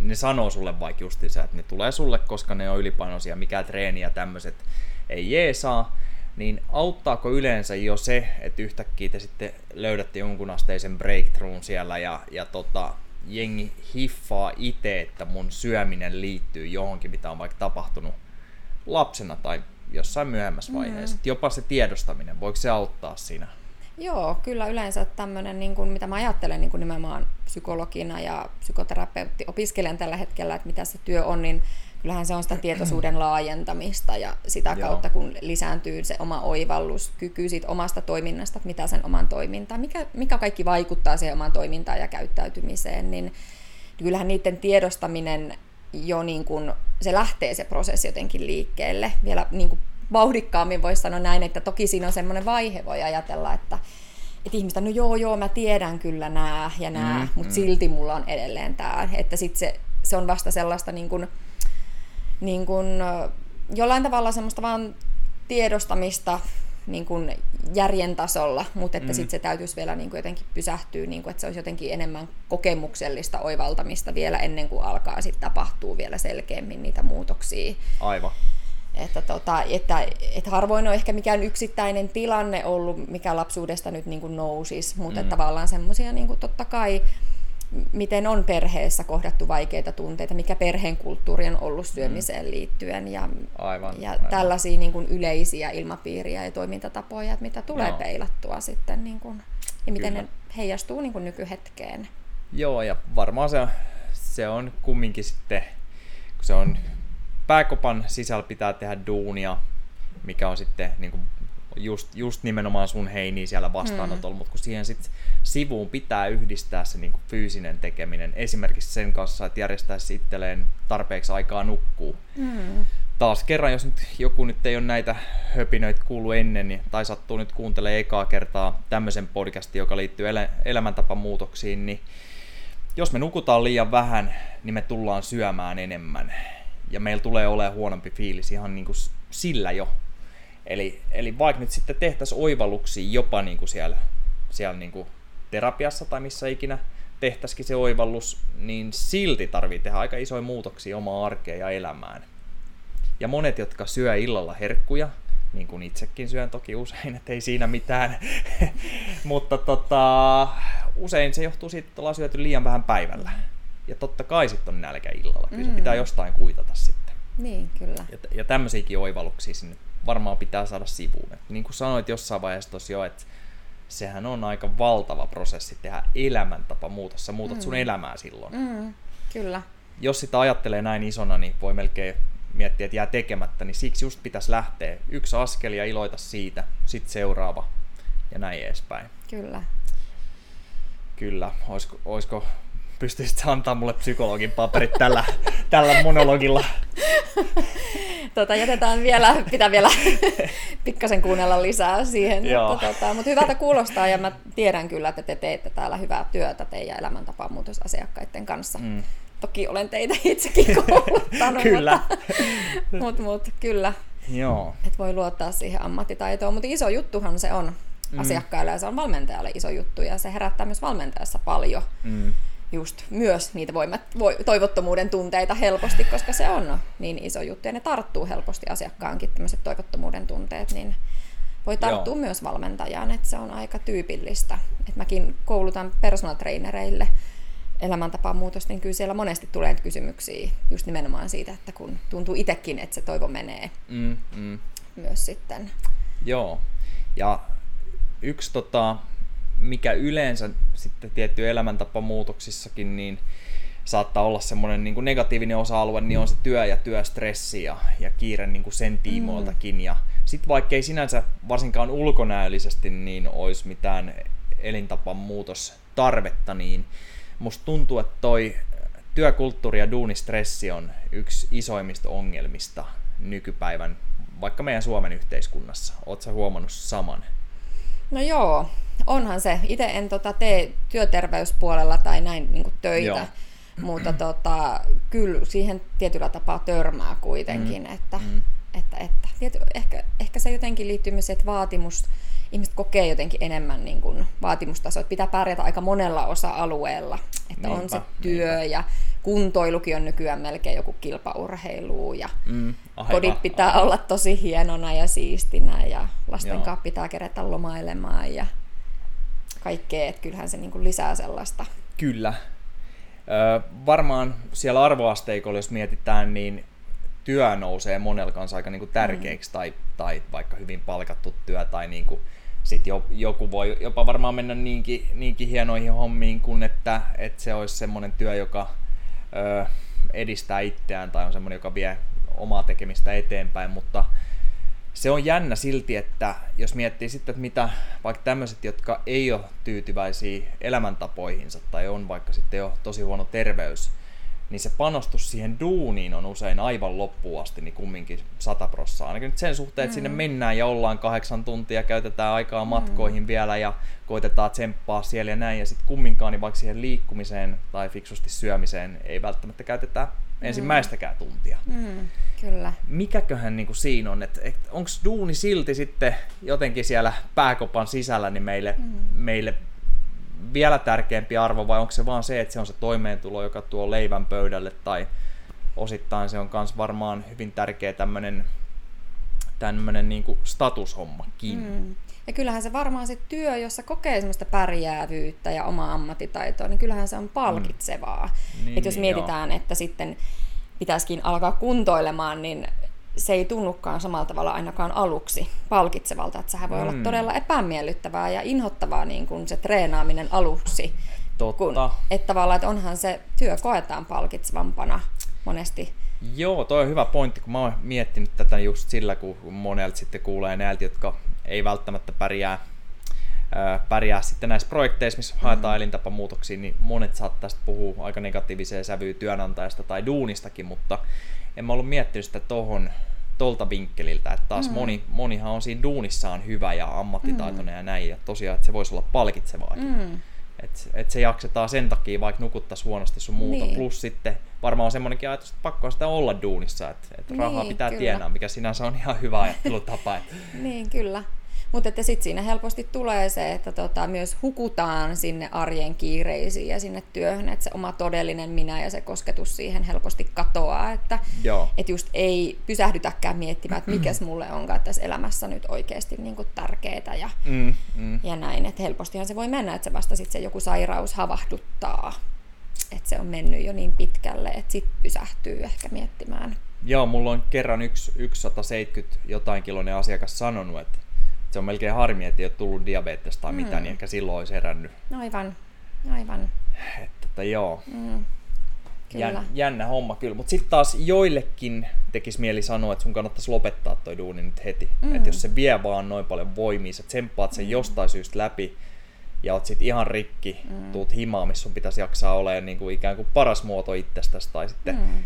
Speaker 1: ne sanoo sulle vaikka justiinsa, että ne tulee sulle, koska ne on ylipainoisia, mikä treeni ja tämmöiset ei jeesaa, niin auttaako yleensä jo se, että yhtäkkiä te sitten löydätte jonkun asteisen breakthroughin siellä ja, ja tota, jengi hiffaa itse, että mun syöminen liittyy johonkin, mitä on vaikka tapahtunut lapsena tai jossain myöhemmässä vaiheessa. Mm. Jopa se tiedostaminen, voiko se auttaa siinä?
Speaker 2: Joo, kyllä yleensä tämmöinen, niin kuin, mitä mä ajattelen niin kuin nimenomaan psykologina ja psykoterapeutti opiskelen tällä hetkellä, että mitä se työ on, niin kyllähän se on sitä tietoisuuden laajentamista ja sitä Joo. kautta, kun lisääntyy se oma oivallus, kyky siitä omasta toiminnasta, mitä sen oman toimintaan, mikä, mikä kaikki vaikuttaa siihen omaan toimintaan ja käyttäytymiseen, niin kyllähän niiden tiedostaminen jo niin kuin, se lähtee se prosessi jotenkin liikkeelle. Vielä niin kuin vauhdikkaammin voisi sanoa näin, että toki siinä on semmoinen vaihe, voi ajatella, että, että ihmistä, no joo, joo, mä tiedän kyllä nämä ja nämä, mm, mutta mm. silti mulla on edelleen tämä. Että sitten se, se on vasta sellaista niin kuin, niin kuin, jollain tavalla semmoista vaan tiedostamista niin kuin järjen tasolla, mutta että mm. sitten se täytyisi vielä niin kuin jotenkin pysähtyä, niin kuin, että se olisi jotenkin enemmän kokemuksellista oivaltamista vielä ennen kuin alkaa sitten tapahtuu vielä selkeämmin niitä muutoksia.
Speaker 1: Aivan.
Speaker 2: Että, tota, että, että harvoin on ehkä mikään yksittäinen tilanne ollut, mikä lapsuudesta nyt niin kuin nousisi, mutta mm. että tavallaan semmoisia niin totta kai miten on perheessä kohdattu vaikeita tunteita, mikä perheen kulttuuri on ollut mm. syömiseen liittyen ja,
Speaker 1: aivan,
Speaker 2: ja
Speaker 1: aivan.
Speaker 2: tällaisia niin kuin yleisiä ilmapiiriä ja toimintatapoja, että mitä tulee Joo. peilattua sitten niin kuin, ja miten Kyllä. ne heijastuu niin kuin nykyhetkeen.
Speaker 1: Joo, ja varmaan se, se on kumminkin sitten, kun se on pääkopan sisällä pitää tehdä duunia, mikä on sitten niin kuin just, just nimenomaan sun heiniä siellä vastaanotolla, mm. mutta kun siihen sitten sivuun pitää yhdistää se niin fyysinen tekeminen, esimerkiksi sen kanssa, että järjestäisi itselleen tarpeeksi aikaa nukkuu. Mm. Taas kerran, jos nyt joku nyt ei ole näitä höpinöitä kuullut ennen, niin, tai sattuu nyt kuuntelemaan ekaa kertaa tämmöisen podcastin, joka liittyy el- elämäntapamuutoksiin, niin jos me nukutaan liian vähän, niin me tullaan syömään enemmän. Ja meillä tulee olemaan huonompi fiilis ihan niin kuin sillä jo, Eli, eli vaikka nyt sitten tehtäisiin oivalluksia jopa niin kuin siellä, siellä niin kuin terapiassa tai missä ikinä tehtäisikin se oivallus, niin silti tarvii tehdä aika isoja muutoksia omaan arkeen ja elämään. Ja monet, jotka syö illalla herkkuja, niin kuin itsekin syön toki usein, että ei siinä mitään, mutta tota, usein se johtuu siitä, että ollaan syöty liian vähän päivällä. Ja totta kai sitten on nälkä illalla, kyllä se mm. pitää jostain kuitata sitten.
Speaker 2: Niin, kyllä.
Speaker 1: Ja, ja tämmöisiäkin oivalluksia sinne varmaan pitää saada sivuun. Et niin kuin sanoit jossain vaiheessa tosi jo, että sehän on aika valtava prosessi tehdä elämäntapa muutos. Sä muutat mm. sun elämää silloin.
Speaker 2: Mm, kyllä.
Speaker 1: Jos sitä ajattelee näin isona, niin voi melkein miettiä, että jää tekemättä, niin siksi just pitäisi lähteä yksi askel ja iloita siitä, sitten seuraava ja näin edespäin.
Speaker 2: Kyllä.
Speaker 1: Kyllä, olisiko, olisiko pystyisit antaa mulle psykologin paperit tällä, tällä monologilla?
Speaker 2: tota, jätetään vielä, pitää vielä pikkasen kuunnella lisää siihen. Mutta, tota, mutta hyvältä kuulostaa ja mä tiedän kyllä, että te teette täällä hyvää työtä teidän elämäntapamuutosasiakkaiden kanssa. Mm. Toki olen teitä itsekin kouluttanut,
Speaker 1: kyllä.
Speaker 2: mutta, mutta, mutta kyllä.
Speaker 1: Joo.
Speaker 2: Et voi luottaa siihen ammattitaitoon, mutta iso juttuhan se on mm. asiakkaille ja se on valmentajalle iso juttu ja se herättää myös valmentajassa paljon. Mm just myös niitä voimat, vo, toivottomuuden tunteita helposti, koska se on niin iso juttu ja ne tarttuu helposti asiakkaankin tämmöiset toivottomuuden tunteet, niin voi tarttua Joo. myös valmentajaan, että se on aika tyypillistä. Et mäkin koulutan personal trainereille elämäntapamuutosta, niin kyllä siellä monesti tulee kysymyksiä just nimenomaan siitä, että kun tuntuu itsekin, että se toivo menee mm, mm. myös sitten.
Speaker 1: Joo, ja yksi tota, mikä yleensä sitten tietty elämäntapamuutoksissakin, niin saattaa olla semmoinen niin negatiivinen osa-alue, niin on se työ ja työstressi ja, ja kiire niin kuin sen tiimoiltakin. Mm. Ja sitten vaikka ei sinänsä varsinkaan ulkonäöllisesti niin olisi mitään elintapamuutostarvetta, niin musta tuntuu, että toi työkulttuuri ja duunistressi on yksi isoimmista ongelmista nykypäivän, vaikka meidän Suomen yhteiskunnassa. Oletko huomannut saman?
Speaker 2: No joo, onhan se. Itse en tota, tee työterveyspuolella tai näin niin töitä, Joo. mutta tota, kyllä siihen tietyllä tapaa törmää kuitenkin, mm. että, mm. että, että tiety, ehkä, ehkä se jotenkin liittyy myös että vaatimus, ihmiset kokee jotenkin enemmän niin kuin vaatimustasoa, että pitää pärjätä aika monella osa-alueella, että niinpä, on se työ niinpä. ja kuntoilukin on nykyään melkein joku kilpaurheilu ja mm, aivan, kodit pitää aivan. olla tosi hienona ja siistinä ja lasten kanssa pitää kerätä lomailemaan ja kaikkea, että kyllähän se niin lisää sellaista.
Speaker 1: Kyllä. Ö, varmaan siellä arvoasteikolla, jos mietitään, niin työ nousee monella kanssa aika niin kuin tärkeäksi mm. tai, tai vaikka hyvin palkattu työ tai niin kuin, sit jo, joku voi jopa varmaan mennä niinkin, niinkin hienoihin hommiin kuin että, että se olisi semmoinen työ, joka ö, edistää itseään tai on semmoinen, joka vie omaa tekemistä eteenpäin, mutta se on jännä silti, että jos miettii sitten, että mitä vaikka tämmöiset, jotka ei ole tyytyväisiä elämäntapoihinsa tai on vaikka sitten jo tosi huono terveys, niin se panostus siihen duuniin on usein aivan loppuun asti niin kumminkin sata prossaa. Ainakin nyt sen suhteen, että mm. sinne mennään ja ollaan kahdeksan tuntia, käytetään aikaa mm. matkoihin vielä ja koitetaan tsemppaa siellä ja näin. Ja sitten kumminkaan, niin vaikka siihen liikkumiseen tai fiksusti syömiseen ei välttämättä käytetä ensimmäistäkään tuntia.
Speaker 2: Mm. Kyllä.
Speaker 1: Mikäköhän niin kuin siinä on, että, että onko duuni silti sitten jotenkin siellä pääkopan sisällä niin meille, mm. meille vielä tärkeämpi arvo vai onko se vaan se, että se on se toimeentulo, joka tuo leivän pöydälle tai osittain se on myös varmaan hyvin tärkeä tämmöinen niin kuin statushommakin. Mm.
Speaker 2: Ja kyllähän se varmaan se työ, jossa kokee semmoista pärjäävyyttä ja omaa ammattitaitoa, niin kyllähän se on palkitsevaa. Mm. Niin, että jos mietitään, joo. että sitten pitäisikin alkaa kuntoilemaan, niin se ei tunnukaan samalla tavalla ainakaan aluksi palkitsevalta. Että sehän voi mm. olla todella epämiellyttävää ja inhottavaa niin kuin se treenaaminen aluksi.
Speaker 1: Totta. Kun,
Speaker 2: että tavallaan, että onhan se työ koetaan palkitsevampana monesti.
Speaker 1: Joo, toi on hyvä pointti, kun mä oon miettinyt tätä just sillä, kun monelta sitten kuulee näiltä, jotka ei välttämättä pärjää pärjää sitten näissä projekteissa, missä mm. haetaan elintapamuutoksia, niin monet saattaa puhua aika negatiiviseen sävyyn työnantajasta tai duunistakin, mutta en mä ollut miettinyt sitä tohon, tolta vinkkeliltä, että taas mm. moni, monihan on siinä duunissaan hyvä ja ammattitaitoinen mm. ja näin, ja tosiaan, että se voisi olla palkitsevaakin. Mm. Että et se jaksetaan sen takia, vaikka nukuttaisiin huonosti sun muuta. Niin. Plus sitten varmaan on semmoinenkin ajatus, että pakko sitä olla duunissa, että, että rahaa niin, pitää kyllä. tienaa, mikä sinänsä on ihan hyvä ajattelutapa.
Speaker 2: Niin, kyllä. Mutta että sitten siinä helposti tulee se, että tota, myös hukutaan sinne arjen kiireisiin ja sinne työhön, että se oma todellinen minä ja se kosketus siihen helposti katoaa, että et just ei pysähdytäkään miettimään, että mikäs mulle onkaan tässä elämässä nyt oikeasti niin tärkeää ja, mm, mm. ja näin. Että helpostihan se voi mennä, että se vasta sitten se joku sairaus havahduttaa, että se on mennyt jo niin pitkälle, että sitten pysähtyy ehkä miettimään.
Speaker 1: Joo, mulla on kerran yksi, yksi 170 jotain kiloinen asiakas sanonut, että se on melkein harmi, että ei ole tullut diabetes tai mm. mitään, niin ehkä silloin olisi herännyt.
Speaker 2: Aivan, aivan.
Speaker 1: Että, että joo. Mm. Kyllä. jännä homma kyllä, mutta sitten taas joillekin tekisi mieli sanoa, että sun kannattaisi lopettaa toi duuni nyt heti. Mm. Että jos se vie vaan noin paljon voimia, sä tsemppaat sen mm. jostain syystä läpi, ja oot sit ihan rikki, mm. tuut himaan, missä sun pitäisi jaksaa olemaan niin kuin ikään kuin paras muoto itsestäsi, tai sitten mm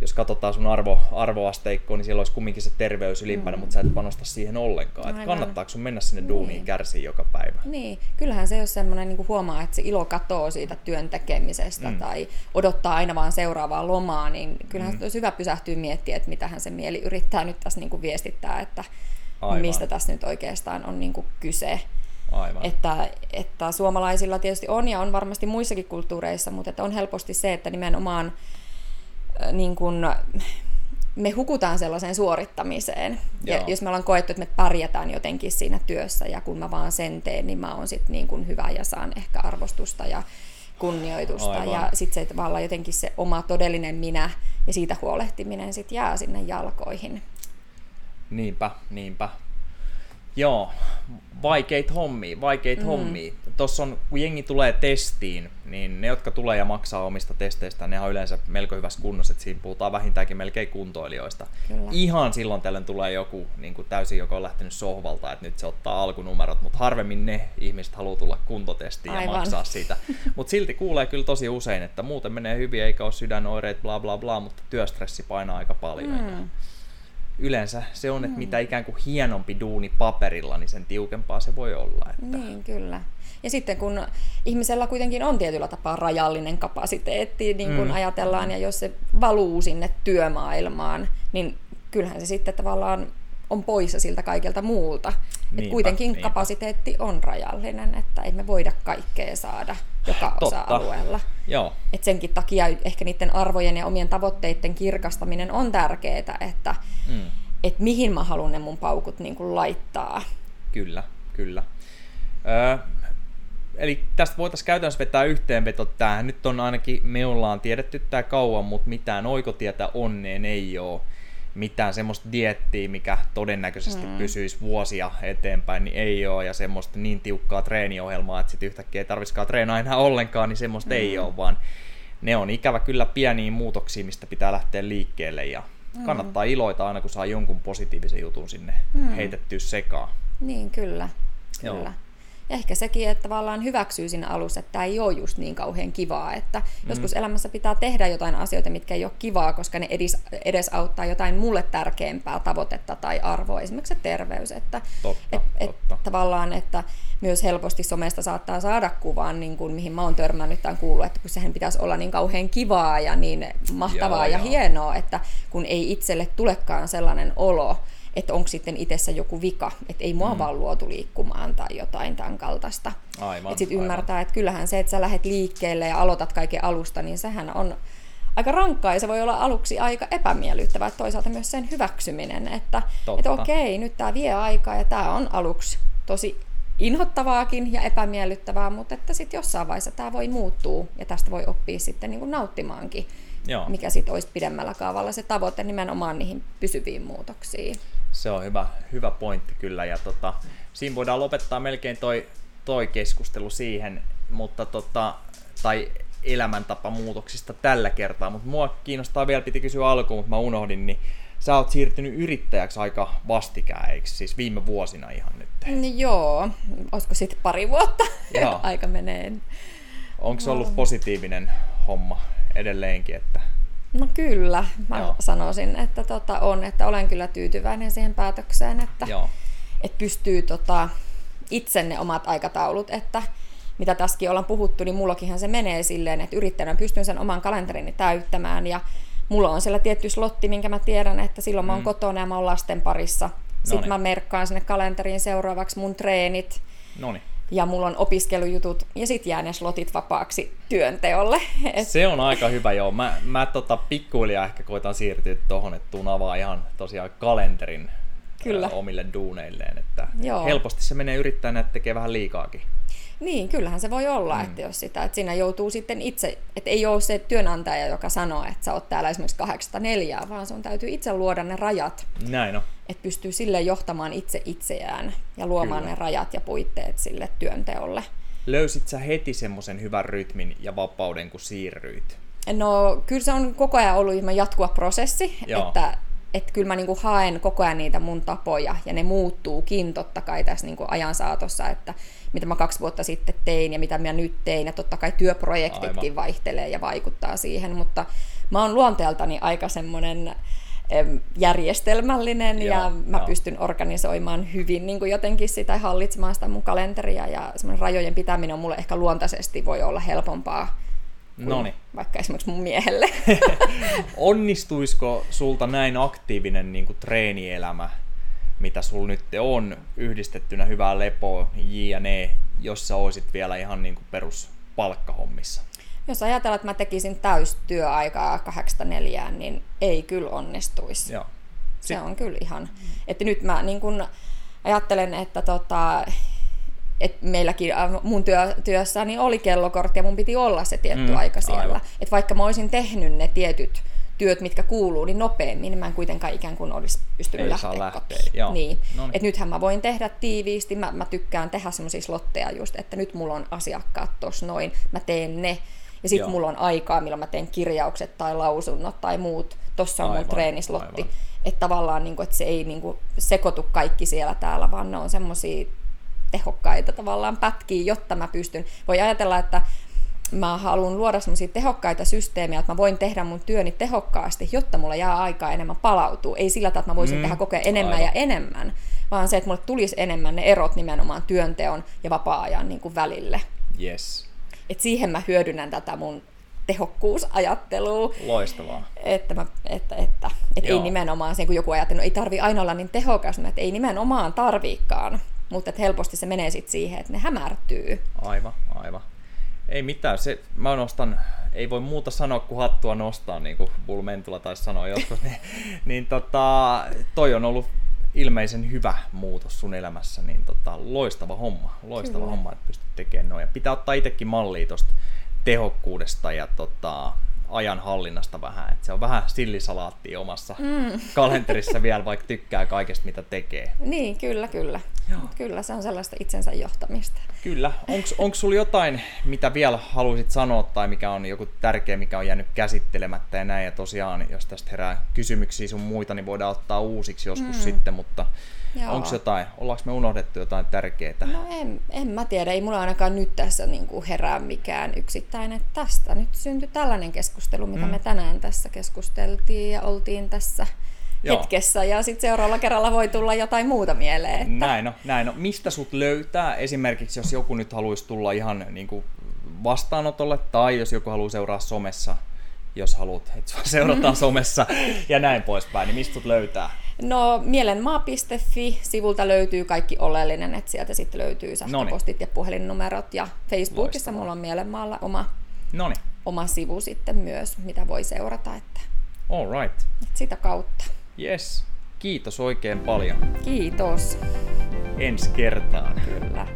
Speaker 1: jos katsotaan sun arvo, arvoasteikkoa, niin siellä olisi kumminkin se terveys ylimpänä, mm. mutta sä et panosta siihen ollenkaan. Että kannattaako sun mennä sinne duuniin niin. kärsiä joka päivä?
Speaker 2: Niin, kyllähän se jos semmoinen niin huomaa, että se ilo katoo siitä työn tekemisestä mm. tai odottaa aina vaan seuraavaa lomaa, niin kyllähän mm. olisi hyvä pysähtyä miettiä, että mitähän se mieli yrittää nyt tässä niin kuin viestittää, että Aivan. mistä tässä nyt oikeastaan on niin kuin kyse. Aivan. Että, että suomalaisilla tietysti on ja on varmasti muissakin kulttuureissa, mutta että on helposti se, että nimenomaan niin kuin, me hukutaan sellaiseen suorittamiseen. Ja jos me ollaan koettu, että me pärjätään jotenkin siinä työssä ja kun mä vaan sen teen, niin mä oon sitten niin kuin hyvä ja saan ehkä arvostusta ja kunnioitusta. Aivan. Ja sitten se tavallaan jotenkin se oma todellinen minä ja siitä huolehtiminen sitten jää sinne jalkoihin.
Speaker 1: Niinpä, niinpä. Joo, vaikeita hommia, vaikeita mm. hommia. Tuossa on, kun jengi tulee testiin, niin ne, jotka tulee ja maksaa omista testeistä, ne on yleensä melko hyvässä kunnossa, että siinä puhutaan vähintäänkin melkein kuntoilijoista. Kyllä. Ihan silloin tällöin tulee joku niin kuin täysin, joka on lähtenyt sohvalta, että nyt se ottaa alkunumerot, mutta harvemmin ne ihmiset haluaa tulla kuntotestiin Aivan. ja maksaa siitä. mutta silti kuulee kyllä tosi usein, että muuten menee hyvin eikä ole sydänoireet, bla bla bla, mutta työstressi painaa aika paljon. Mm yleensä se on, että mm. mitä ikään kuin hienompi duuni paperilla, niin sen tiukempaa se voi olla.
Speaker 2: Että... Niin, kyllä. Ja sitten kun ihmisellä kuitenkin on tietyllä tapaa rajallinen kapasiteetti, niin kuin mm. ajatellaan, ja jos se valuu sinne työmaailmaan, niin kyllähän se sitten tavallaan on poissa siltä kaikelta muulta. Niinpä, Et kuitenkin niinpä. kapasiteetti on rajallinen, että ei me voida kaikkea saada joka osa-alueella.
Speaker 1: Joo.
Speaker 2: Et senkin takia ehkä niiden arvojen ja omien tavoitteiden kirkastaminen on tärkeää, että mm. et mihin mä haluan ne mun paukut niin kuin laittaa.
Speaker 1: Kyllä, kyllä. Öö, eli tästä voitaisiin käytännössä vetää yhteenveto tähän. Nyt on ainakin, me ollaan tiedetty tämä kauan, mutta mitään oikotietä onneen ei ole mitään semmoista diettiä, mikä todennäköisesti mm. pysyisi vuosia eteenpäin, niin ei ole, ja semmoista niin tiukkaa treeniohjelmaa, että sitten yhtäkkiä ei tarvitsisikaan treenaa enää ollenkaan, niin semmoista mm. ei ole, vaan ne on ikävä kyllä pieniä muutoksia, mistä pitää lähteä liikkeelle, ja mm. kannattaa iloita aina, kun saa jonkun positiivisen jutun sinne mm. heitettyä sekaan.
Speaker 2: Niin, kyllä. Joo. kyllä. Ja ehkä sekin, että tavallaan hyväksyy siinä alussa, että tämä ei ole just niin kauhean kivaa, että mm. joskus elämässä pitää tehdä jotain asioita, mitkä ei ole kivaa, koska ne edes, edes auttaa jotain mulle tärkeämpää tavoitetta tai arvoa, esimerkiksi se terveys. Että,
Speaker 1: totta, et, et, totta.
Speaker 2: Tavallaan, että myös helposti somesta saattaa saada kuvan, niin kuin, mihin mä oon törmännyt tai kuullut, että kun sehän pitäisi olla niin kauhean kivaa ja niin mahtavaa ja, ja hienoa, että kun ei itselle tulekaan sellainen olo, että onko sitten itsessä joku vika, että ei mua mm. vaan luotu liikkumaan tai jotain tämän kaltaista.
Speaker 1: Aivan,
Speaker 2: että sitten ymmärtää, että kyllähän se, että sä lähdet liikkeelle ja aloitat kaiken alusta, niin sehän on aika rankkaa ja se voi olla aluksi aika epämiellyttävää, toisaalta myös sen hyväksyminen, että, että okei, nyt tämä vie aikaa ja tämä on aluksi tosi inhottavaakin ja epämiellyttävää, mutta että sitten jossain vaiheessa tämä voi muuttua ja tästä voi oppia sitten niin kuin nauttimaankin, Joo. mikä sitten olisi pidemmällä kaavalla se tavoite nimenomaan niihin pysyviin muutoksiin.
Speaker 1: Se on hyvä, hyvä pointti kyllä ja tota, siinä voidaan lopettaa melkein toi, toi keskustelu siihen, mutta tota, tai elämäntapamuutoksista tällä kertaa, mutta mua kiinnostaa vielä, piti kysyä alkuun, mutta mä unohdin, niin sä oot siirtynyt yrittäjäksi aika vastikään, eikö? Siis viime vuosina ihan nyt.
Speaker 2: Mm, joo, olisiko sitten pari vuotta aika menee.
Speaker 1: Onko se ollut positiivinen homma edelleenkin, että
Speaker 2: No kyllä, mä Joo. sanoisin, että tota on, että olen kyllä tyytyväinen siihen päätökseen, että, Joo. että pystyy tota, itse ne omat aikataulut, että mitä tässäkin ollaan puhuttu, niin mullakinhan se menee silleen, että yrittäjänä pystyn sen oman kalenterini täyttämään ja mulla on siellä tietty slotti, minkä mä tiedän, että silloin mä oon mm. kotona ja mä oon lasten parissa. Sitten mä merkkaan sinne kalenteriin seuraavaksi mun treenit.
Speaker 1: Noniin
Speaker 2: ja mulla on opiskelujutut ja sitten jää ne slotit vapaaksi työnteolle.
Speaker 1: Se on aika hyvä, joo. Mä, mä tota pikkuhiljaa ehkä koitan siirtyä tuohon, että tuun avaa ihan tosiaan kalenterin Kyllä. omille duuneilleen. Että joo. helposti se menee yrittäjänä, että tekee vähän liikaakin.
Speaker 2: Niin, kyllähän se voi olla, mm. että jos sitä, että siinä joutuu sitten itse, että ei ole se työnantaja, joka sanoo, että sä oot täällä esimerkiksi 804, vaan sun täytyy itse luoda ne rajat.
Speaker 1: Näin on.
Speaker 2: Että pystyy sille johtamaan itse itseään ja luomaan Kyllä. ne rajat ja puitteet sille työnteolle.
Speaker 1: Löysit sä heti semmoisen hyvän rytmin ja vapauden, kun siirryit?
Speaker 2: No, kyllä se on koko ajan ollut ihan jatkuva prosessi, Joo. että että kyllä mä niinku haen koko ajan niitä mun tapoja, ja ne muuttuukin totta kai tässä niinku ajan saatossa, että mitä mä kaksi vuotta sitten tein ja mitä mä nyt tein, ja totta kai työprojektitkin Aivan. vaihtelee ja vaikuttaa siihen, mutta mä oon luonteeltani aika semmoinen järjestelmällinen Joo, ja mä jo. pystyn organisoimaan hyvin niin kuin jotenkin sitä hallitsemaan sitä mun kalenteria ja semmoinen rajojen pitäminen on mulle ehkä luontaisesti voi olla helpompaa Noni. vaikka esimerkiksi mun miehelle.
Speaker 1: Onnistuisiko sulta näin aktiivinen niin kuin treenielämä, mitä sul nyt on, yhdistettynä hyvää lepoa, jne, jos sä oisit vielä ihan niin kuin perus palkkahommissa?
Speaker 2: Jos ajatellaan, että mä tekisin täystyöaikaa kahdeksasta neljään, niin ei kyllä onnistuisi. Joo. Se on kyllä ihan... Että nyt mä niin kun ajattelen, että tota, et meilläkin äh, mun työ, työssäni oli kellokortti ja mun piti olla se tietty mm, aika siellä. Että vaikka mä olisin tehnyt ne tietyt työt, mitkä kuuluu, niin nopeammin, niin mä en kuitenkaan ikään kuin olisi pystynyt Ei lähteä, lähteä. Joo. Niin. Et nythän mä voin tehdä tiiviisti, mä, mä tykkään tehdä semmoisia slotteja just, että nyt mulla on asiakkaat tossa noin, mä teen ne, ja sitten mulla on aikaa, milloin mä teen kirjaukset tai lausunnot tai muut. Tossa on aivan, mun treenislotti. Että tavallaan niin kuin, että se ei niin kuin, sekoitu kaikki siellä täällä, vaan ne on semmoisia tehokkaita tavallaan pätkiä, jotta mä pystyn. Voi ajatella, että mä haluan luoda semmoisia tehokkaita systeemejä, että mä voin tehdä mun työni tehokkaasti, jotta mulla jää aikaa enemmän palautuu. Ei sillä tavalla, että mä voisin mm, tehdä koko ajan enemmän aivan. ja enemmän, vaan se, että mulle tulisi enemmän ne erot nimenomaan työnteon ja vapaa-ajan niin kuin välille.
Speaker 1: Yes.
Speaker 2: Et siihen mä hyödynnän tätä mun tehokkuusajattelua.
Speaker 1: Loistavaa.
Speaker 2: Että, mä, että, että, että ei nimenomaan se, kun joku ajattelee, että no ei tarvi aina olla niin tehokas, että ei nimenomaan tarviikaan, mutta että helposti se menee sitten siihen, että ne hämärtyy.
Speaker 1: Aivan, aivan. Ei mitään, se, mä nostan, ei voi muuta sanoa kuin hattua nostaa, niin kuin Bull Mentula taisi sanoa joskus, niin, niin tota, toi on ollut ilmeisen hyvä muutos sun elämässä, niin tota, loistava homma, loistava Kyllä. homma, että pystyt tekemään noin. Ja pitää ottaa itsekin mallia tuosta tehokkuudesta ja tota, ajan hallinnasta vähän. Et se on vähän sillisalaattia omassa mm. kalenterissa vielä, vaikka tykkää kaikesta, mitä tekee.
Speaker 2: Niin, kyllä, kyllä. Joo. Kyllä, se on sellaista itsensä johtamista.
Speaker 1: Kyllä. Onko sulla jotain, mitä vielä haluaisit sanoa, tai mikä on joku tärkeä, mikä on jäänyt käsittelemättä ja näin, ja tosiaan, jos tästä herää kysymyksiä sun muita, niin voidaan ottaa uusiksi joskus mm. sitten, mutta Onko jotain, ollaanko me unohdettu jotain tärkeää?
Speaker 2: No en, en mä tiedä, ei mulla ainakaan nyt tässä niin kuin herää mikään yksittäinen. Tästä nyt syntyi tällainen keskustelu, mitä mm. me tänään tässä keskusteltiin ja oltiin tässä Joo. hetkessä ja sitten seuraavalla kerralla voi tulla jotain muuta mieleen. Että...
Speaker 1: Näin no, näin no. Mistä sut löytää? Esimerkiksi jos joku nyt haluaisi tulla ihan niin kuin vastaanotolle tai jos joku haluaa seuraa somessa, jos haluat, että seurataan somessa ja näin poispäin, niin mistä sut löytää?
Speaker 2: No mielenmaa.fi, sivulta löytyy kaikki oleellinen, että sieltä sitten löytyy sähköpostit ja puhelinnumerot ja Facebookissa Loistavaa. mulla on Mielenmaalla oma, Noniin. oma sivu sitten myös, mitä voi seurata. Että,
Speaker 1: All right.
Speaker 2: Että sitä kautta.
Speaker 1: Yes. Kiitos oikein paljon.
Speaker 2: Kiitos.
Speaker 1: Ensi kertaan.
Speaker 2: Kyllä.